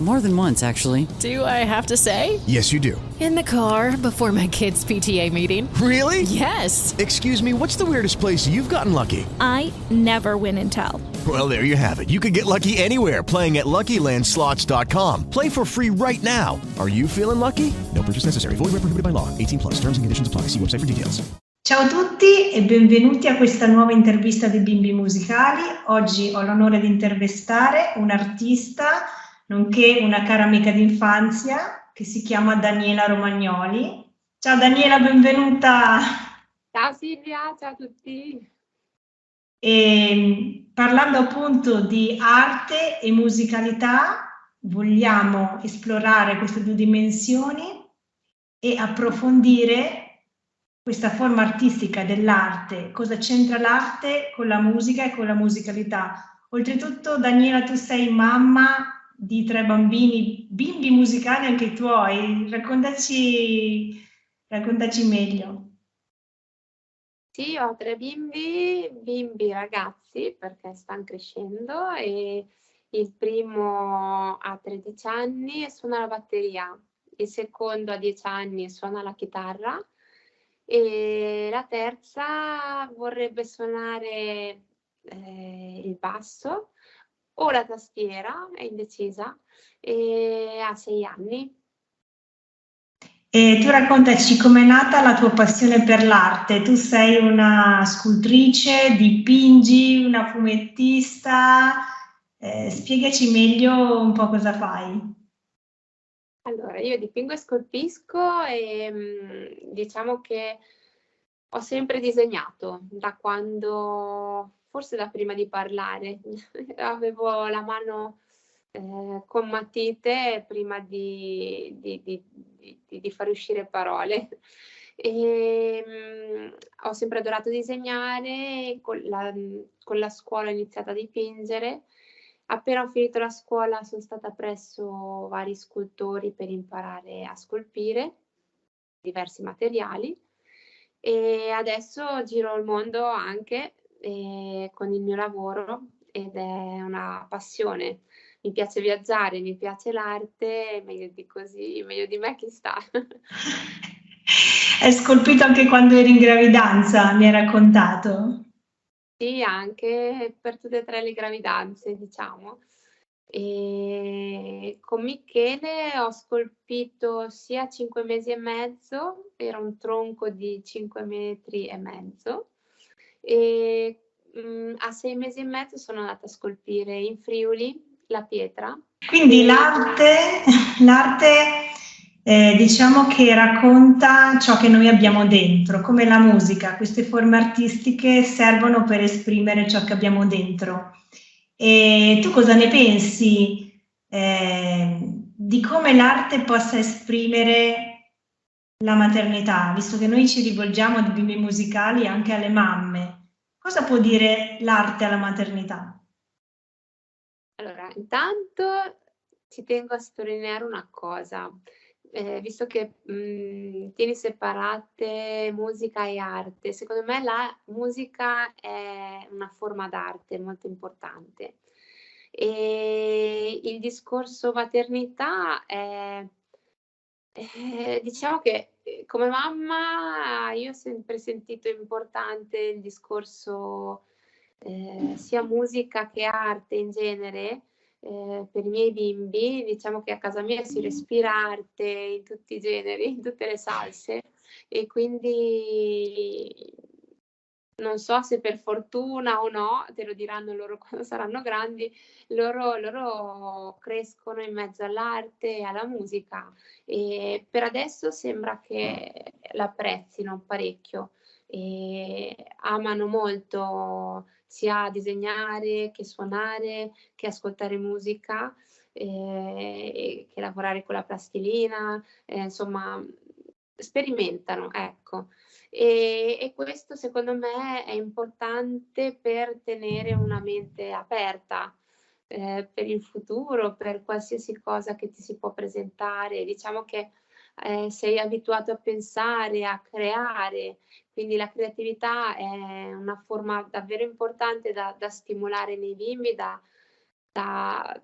More than once, actually. Do I have to say? Yes, you do. In the car before my kids' PTA meeting. Really? Yes. Excuse me, what's the weirdest place you've gotten lucky? I never win and tell. Well, there you have it. You can get lucky anywhere playing at LuckyLandSlots.com. Play for free right now. Are you feeling lucky? No purchase necessary. Void where prohibited by law. 18 plus. Terms and conditions apply. See website for details. Ciao a tutti e benvenuti a questa nuova intervista dei bimbi musicali. Oggi ho l'onore di intervistare un artista, nonché una cara amica d'infanzia, che si chiama Daniela Romagnoli. Ciao Daniela, benvenuta! Ciao Silvia, ciao a tutti! E parlando appunto di arte e musicalità, vogliamo esplorare queste due dimensioni e approfondire questa forma artistica dell'arte, cosa c'entra l'arte con la musica e con la musicalità. Oltretutto, Daniela, tu sei mamma di tre bambini, bimbi musicali anche i tuoi. Raccontaci, raccontaci meglio. Sì, ho tre bimbi, bimbi ragazzi perché stanno crescendo e il primo ha 13 anni e suona la batteria, il secondo ha 10 anni e suona la chitarra e la terza vorrebbe suonare eh, il basso o la tastiera, è indecisa, e ha 6 anni. E tu raccontaci com'è nata la tua passione per l'arte. Tu sei una scultrice, dipingi, una fumettista. Eh, spiegaci meglio un po' cosa fai. Allora, io dipingo e scolpisco e mm, diciamo che ho sempre disegnato da quando, forse da prima di parlare, avevo la mano eh, con matite prima di, di, di, di, far uscire parole. E, mh, ho sempre adorato disegnare, con la, con la scuola ho iniziato a dipingere. Appena ho finito la scuola sono stata presso vari scultori per imparare a scolpire diversi materiali e adesso giro il mondo anche eh, con il mio lavoro ed è una passione mi piace viaggiare, mi piace l'arte, meglio di così, meglio di me chi sta. Hai scolpito anche quando eri in gravidanza, mi hai raccontato. Sì, anche per tutte e tre le gravidanze, diciamo. E con Michele ho scolpito sia 5 mesi e mezzo, era un tronco di 5 metri e mezzo, e mh, mm, a 6 mesi e mezzo sono andata a scolpire in Friuli la pietra. Quindi l'arte, l'arte eh, diciamo che racconta ciò che noi abbiamo dentro, come la musica, queste forme artistiche servono per esprimere ciò che abbiamo dentro. E tu cosa ne pensi eh, di come l'arte possa esprimere la maternità, visto che noi ci rivolgiamo di bimbi musicali anche alle mamme? Cosa può dire l'arte alla maternità? Allora, intanto ci tengo a sottolineare una cosa, eh, visto che mh, mhmm, tieni separate musica e arte, secondo me la musica è una forma d'arte molto importante e il discorso maternità è, è diciamo che eh, come mamma io ho sempre sentito importante il discorso eh, sia musica che arte in genere, eh, per i miei bimbi, diciamo che a casa mia si respira arte in tutti i generi, in tutte le salse. E quindi non so se per fortuna o no, te lo diranno loro quando saranno grandi, loro, loro crescono in mezzo all'arte e alla musica e per adesso sembra che l'apprezzino parecchio e amano molto sia disegnare che suonare, che ascoltare musica, eh, che lavorare con la plastilina, eh, insomma, sperimentano, ecco. E, e, questo secondo me è importante per tenere una mente aperta eh, per il futuro, per qualsiasi cosa che ti si può presentare. Diciamo che eh, sei abituato a pensare, a creare, Quindi la creatività è una forma davvero importante da, da stimolare nei bimbi, da, da,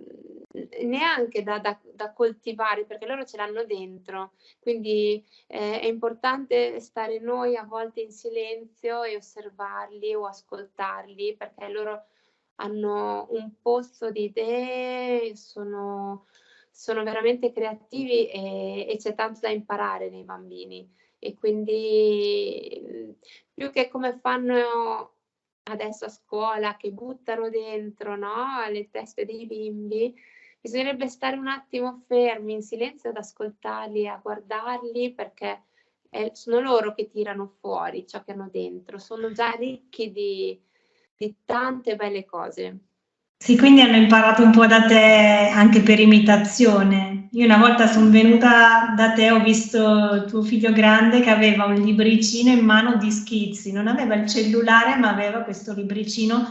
neanche da, da, da, coltivare perché loro ce l'hanno dentro. Quindi eh, è importante stare noi a volte in silenzio e osservarli o ascoltarli perché loro hanno un pozzo di idee, sono, sono veramente creativi e, e c'è tanto da imparare nei bambini. E quindi più che come fanno adesso a scuola che buttano dentro no, le teste dei bimbi, bisognerebbe stare un attimo fermi in silenzio ad ascoltarli, a guardarli perché è, sono loro che tirano fuori ciò che hanno dentro, sono già ricchi di, di tante belle cose. Sì, quindi hanno imparato un po' da te anche per imitazione. Io una volta sono venuta da te, ho visto tuo figlio grande che aveva un libricino in mano di schizzi, non aveva il cellulare ma aveva questo libricino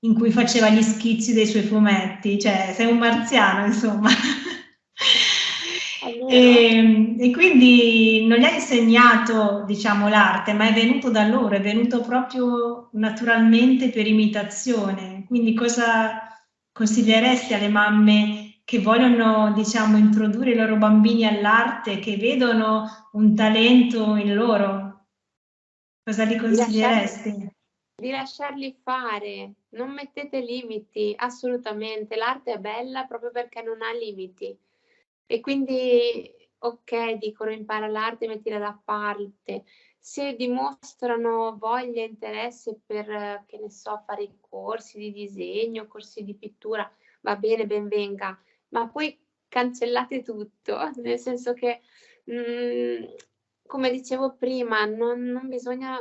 in cui faceva gli schizzi dei suoi fumetti, cioè sei un marziano insomma. E, e, quindi non gli ha insegnato, diciamo, l'arte, ma è venuto da loro, è venuto proprio naturalmente per imitazione. Quindi cosa consiglieresti alle mamme che vogliono, diciamo, introdurre i loro bambini all'arte, che vedono un talento in loro? Cosa gli consiglieresti? Di lasciarli, di lasciarli fare, non mettete limiti, assolutamente. L'arte è bella proprio perché non ha limiti e quindi, ok, dicono impara l'arte, mettila da parte. Se dimostrano voglia e interesse per, che ne so, fare corsi di disegno, corsi di pittura, va bene, ben venga, ma poi cancellate tutto, nel senso che, mh, mm, come dicevo prima, non, non bisogna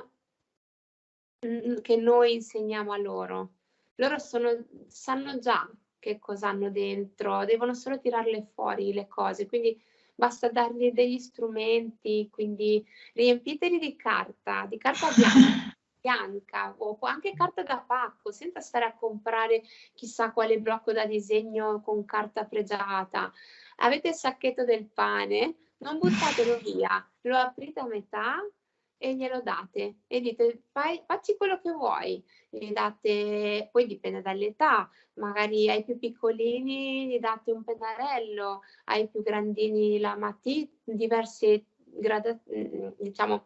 mm, che noi insegniamo a loro. Loro sono, sanno già che cosa hanno dentro, devono solo tirarle fuori le cose, quindi basta dargli degli strumenti, quindi riempiteli di carta, di carta bianca. bianca o anche carta da pacco senza stare a comprare chissà quale blocco da disegno con carta pregiata. Avete il sacchetto del pane, non buttatelo via, lo aprite a metà e glielo date e dite fai, facci quello che vuoi, gli date, poi dipende dall'età, magari ai più piccolini gli date un pennarello, ai più grandini la matita, diverse gradazioni, diciamo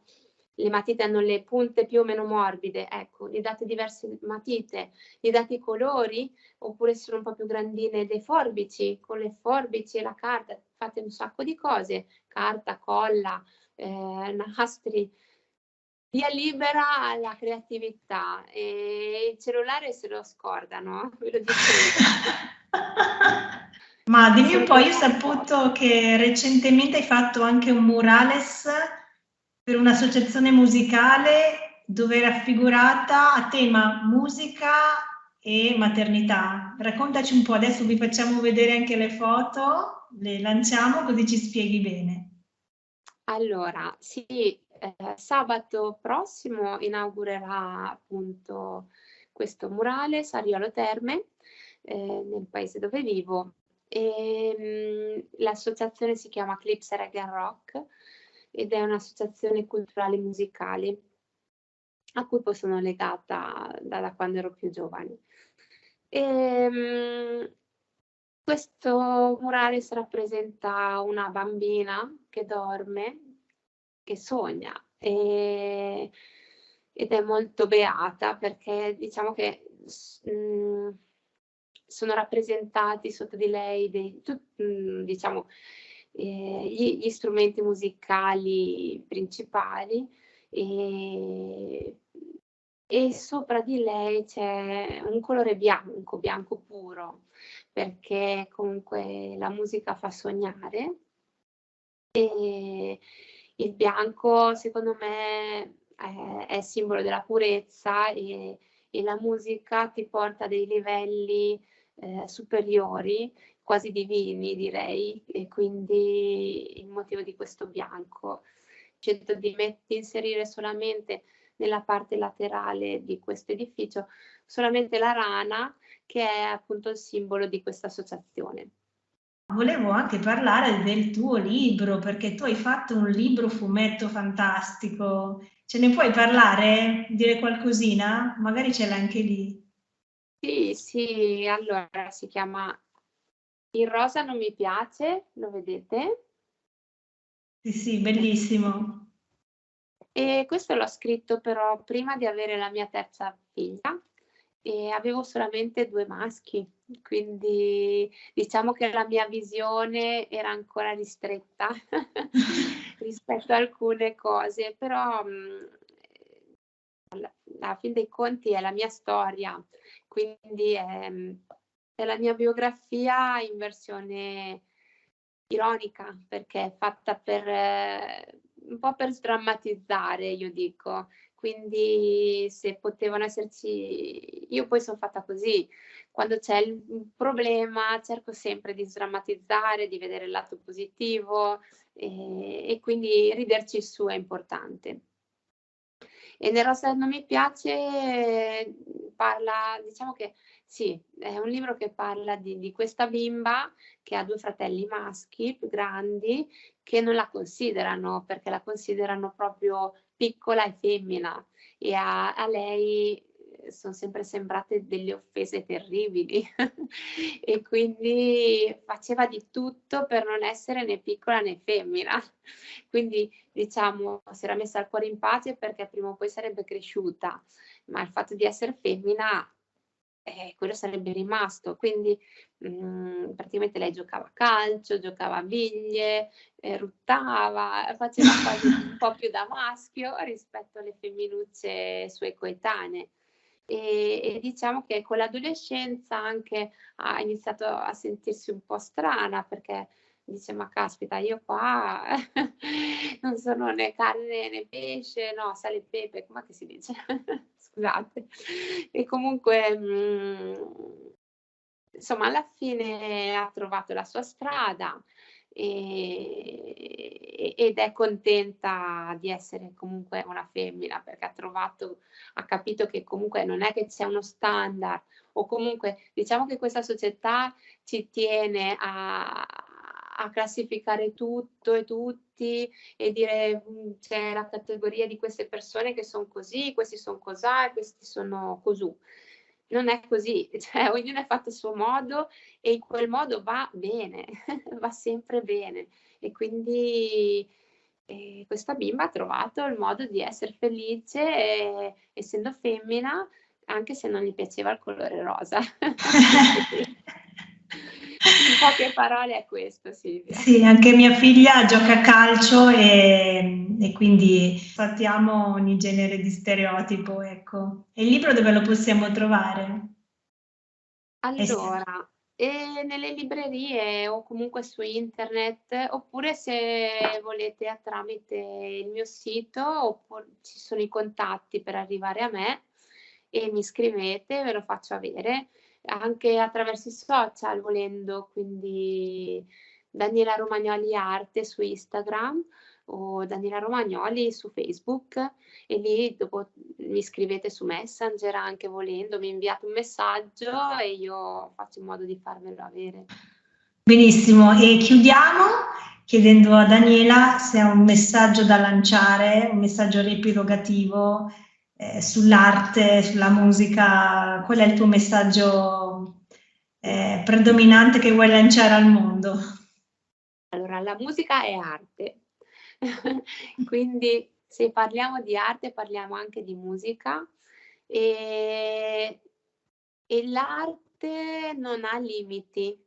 le matite hanno le punte più o meno morbide, ecco, gli date diverse matite, gli date i colori, oppure sono un po' più grandine dei forbici, con le forbici e la carta fate un sacco di cose, carta, colla, eh, nastri, via libera alla creatività e il cellulare se lo scordano, ve lo dico Ma dimmi un po', io ho saputo che recentemente hai fatto anche un murales per un'associazione musicale dove è raffigurata a tema musica e maternità. Raccontaci un po', adesso vi facciamo vedere anche le foto, le lanciamo così ci spieghi bene. Allora, sì, eh, sabato prossimo inaugurerà appunto questo murale Sariolo Terme eh, nel paese dove vivo e, mh, mm, l'associazione si chiama Clips Reggae Rock ed è un'associazione culturale musicale a cui poi sono legata da, da quando ero più giovane. E, mh, mm, questo murale rappresenta una bambina che dorme, che sogna. E, ed è molto beata perché diciamo che mh, mm, sono rappresentati sotto di lei dei, tu, mh, mm, diciamo, eh, gli, gli, strumenti musicali principali e, e sopra di lei c'è un colore bianco, bianco puro, perché comunque la musica fa sognare. E il bianco secondo me è, è simbolo della purezza e, e, la musica ti porta a dei livelli eh, superiori, quasi divini direi, e quindi il motivo di questo bianco. Scelto di met- inserire solamente nella parte laterale di questo edificio solamente la rana che è appunto il simbolo di questa associazione. Volevo anche parlare del tuo libro, perché tu hai fatto un libro fumetto fantastico. Ce ne puoi parlare? Dire qualcosina? Magari ce l'hai anche lì. Sì, sì, allora si chiama Il rosa non mi piace, lo vedete? Sì, sì, bellissimo. E questo l'ho scritto però prima di avere la mia terza figlia e avevo solamente due maschi, quindi diciamo che la mia visione era ancora ristretta rispetto a alcune cose, però mh, alla, alla fin dei conti è la mia storia, quindi è, è la mia biografia in versione ironica perché è fatta per eh, un po' per sdrammatizzare, io dico. Quindi se potevano esserci, io poi sono fatta così, quando c'è il problema cerco sempre di sdrammatizzare, di vedere il lato positivo e, e quindi riderci su è importante. E nel Rosa non mi piace, parla, diciamo che sì, è un libro che parla di, di, questa bimba che ha due fratelli maschi più grandi che non la considerano perché la considerano proprio piccola e femmina e a, a lei sono sempre sembrate delle offese terribili e quindi faceva di tutto per non essere né piccola né femmina. Quindi diciamo si era messa al cuore in pace perché prima o poi sarebbe cresciuta, ma il fatto di essere femmina eh, quello sarebbe rimasto. Quindi mh, mhmm, praticamente lei giocava a calcio, giocava a biglie, eh, ruttava, faceva quasi un po' più da maschio rispetto alle femminucce sue coetanee. E, e, diciamo che con l'adolescenza anche ha iniziato a sentirsi un po' strana perché dice ma caspita io qua non sono né carne né pesce, no sale e pepe, come si dice? scusate. E comunque, mh, mm, insomma, alla fine ha trovato la sua strada e, ed è contenta di essere comunque una femmina perché ha trovato, ha capito che comunque non è che c'è uno standard o comunque diciamo che questa società ci tiene a, a classificare tutto e tutti e dire mm, c'è la categoria di queste persone che sono così, questi sono cos'ha questi sono così. Non è così, cioè ognuno è fatto a suo modo e in quel modo va bene, va sempre bene. E quindi eh, questa bimba ha trovato il modo di essere felice eh, essendo femmina, anche se non gli piaceva il colore rosa. In poche parole è questo, Silvia. Sì, anche mia figlia gioca a calcio e, e quindi sfattiamo ogni genere di stereotipo, ecco. E il libro dove lo possiamo trovare? Allora, e nelle librerie o comunque su internet, oppure se volete tramite il mio sito, oppure ci sono i contatti per arrivare a me e mi scrivete, ve lo faccio avere anche attraverso i social volendo, quindi Daniela Romagnoli Arte su Instagram o Daniela Romagnoli su Facebook e lì dopo mi scrivete su Messenger anche volendo, mi inviate un messaggio e io faccio in modo di farvelo avere. Benissimo, e chiudiamo chiedendo a Daniela se ha un messaggio da lanciare, un messaggio riepilogativo eh, sull'arte, sulla musica, qual è il tuo messaggio eh, predominante che vuoi lanciare al mondo? Allora, la musica è arte, quindi se parliamo di arte parliamo anche di musica. E, e l'arte non ha limiti,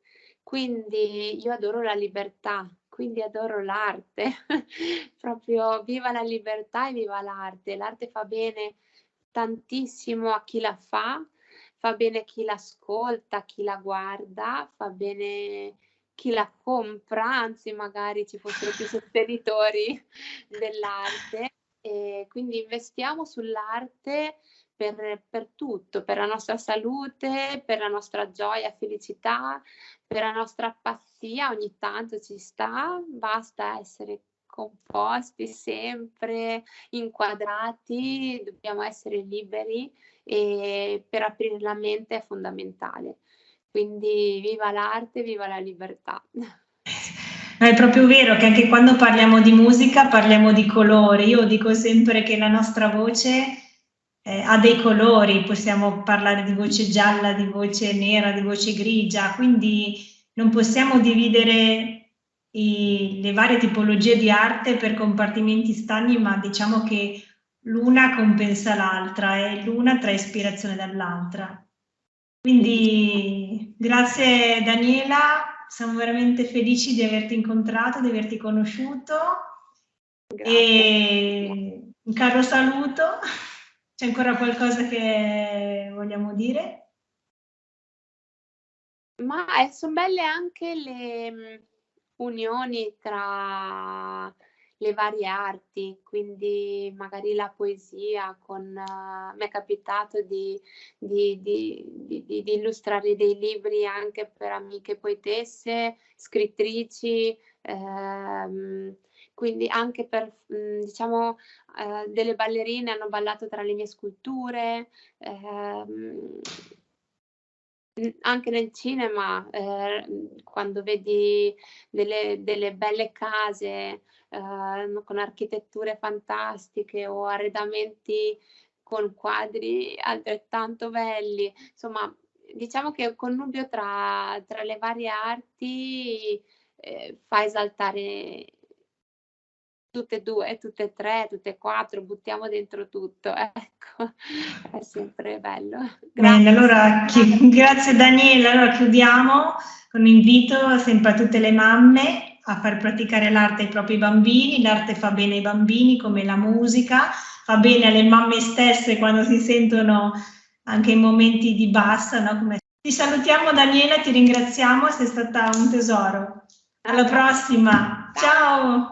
quindi io adoro la libertà, quindi adoro l'arte, proprio viva la libertà e viva l'arte. L'arte fa bene tantissimo a chi la fa, fa bene a chi l'ascolta, a chi la guarda, fa bene chi la compra, anzi magari ci fossero più sostenitori dell'arte. E quindi investiamo sull'arte per, per, tutto, per la nostra salute, per la nostra gioia, felicità, per la nostra pazzia, ogni tanto ci sta, basta essere composti sempre, inquadrati, dobbiamo essere liberi e per aprire la mente è fondamentale. Quindi viva l'arte, viva la libertà. è proprio vero che anche quando parliamo di musica parliamo di colori. Io dico sempre che la nostra voce eh, ha dei colori, possiamo parlare di voce gialla, di voce nera, di voce grigia, quindi non possiamo dividere i, le varie tipologie di arte per compartimenti stagni, ma diciamo che l'una compensa l'altra e l'una trae ispirazione dall'altra. Quindi grazie Daniela, siamo veramente felici di averti incontrato, di averti conosciuto grazie. e un caro saluto. C'è ancora qualcosa che vogliamo dire? Ma eh, sono belle anche le mm, unioni tra le varie arti, quindi magari la poesia con uh, mi è capitato di, di, di, di, illustrare dei libri anche per amiche poetesse, scrittrici, ehm, quindi anche per mh, diciamo eh, delle ballerine hanno ballato tra le mie sculture. Ehm, anche nel cinema, eh, quando vedi delle, delle belle case eh, con architetture fantastiche o arredamenti con quadri altrettanto belli, insomma, diciamo che il connubio tra, tra le varie arti eh, fa esaltare tutte e due, tutte e tre, tutte e quattro, buttiamo dentro tutto, ecco, è sempre bello. Grazie. Bene, allora chi, grazie Daniela, allora chiudiamo con invito sempre a tutte le mamme a far praticare l'arte ai propri bambini, l'arte fa bene ai bambini come la musica, fa bene alle mamme stesse quando si sentono anche in momenti di bassa, no? Come... Ti salutiamo Daniela, ti ringraziamo, sei stata un tesoro. Alla prossima, ciao.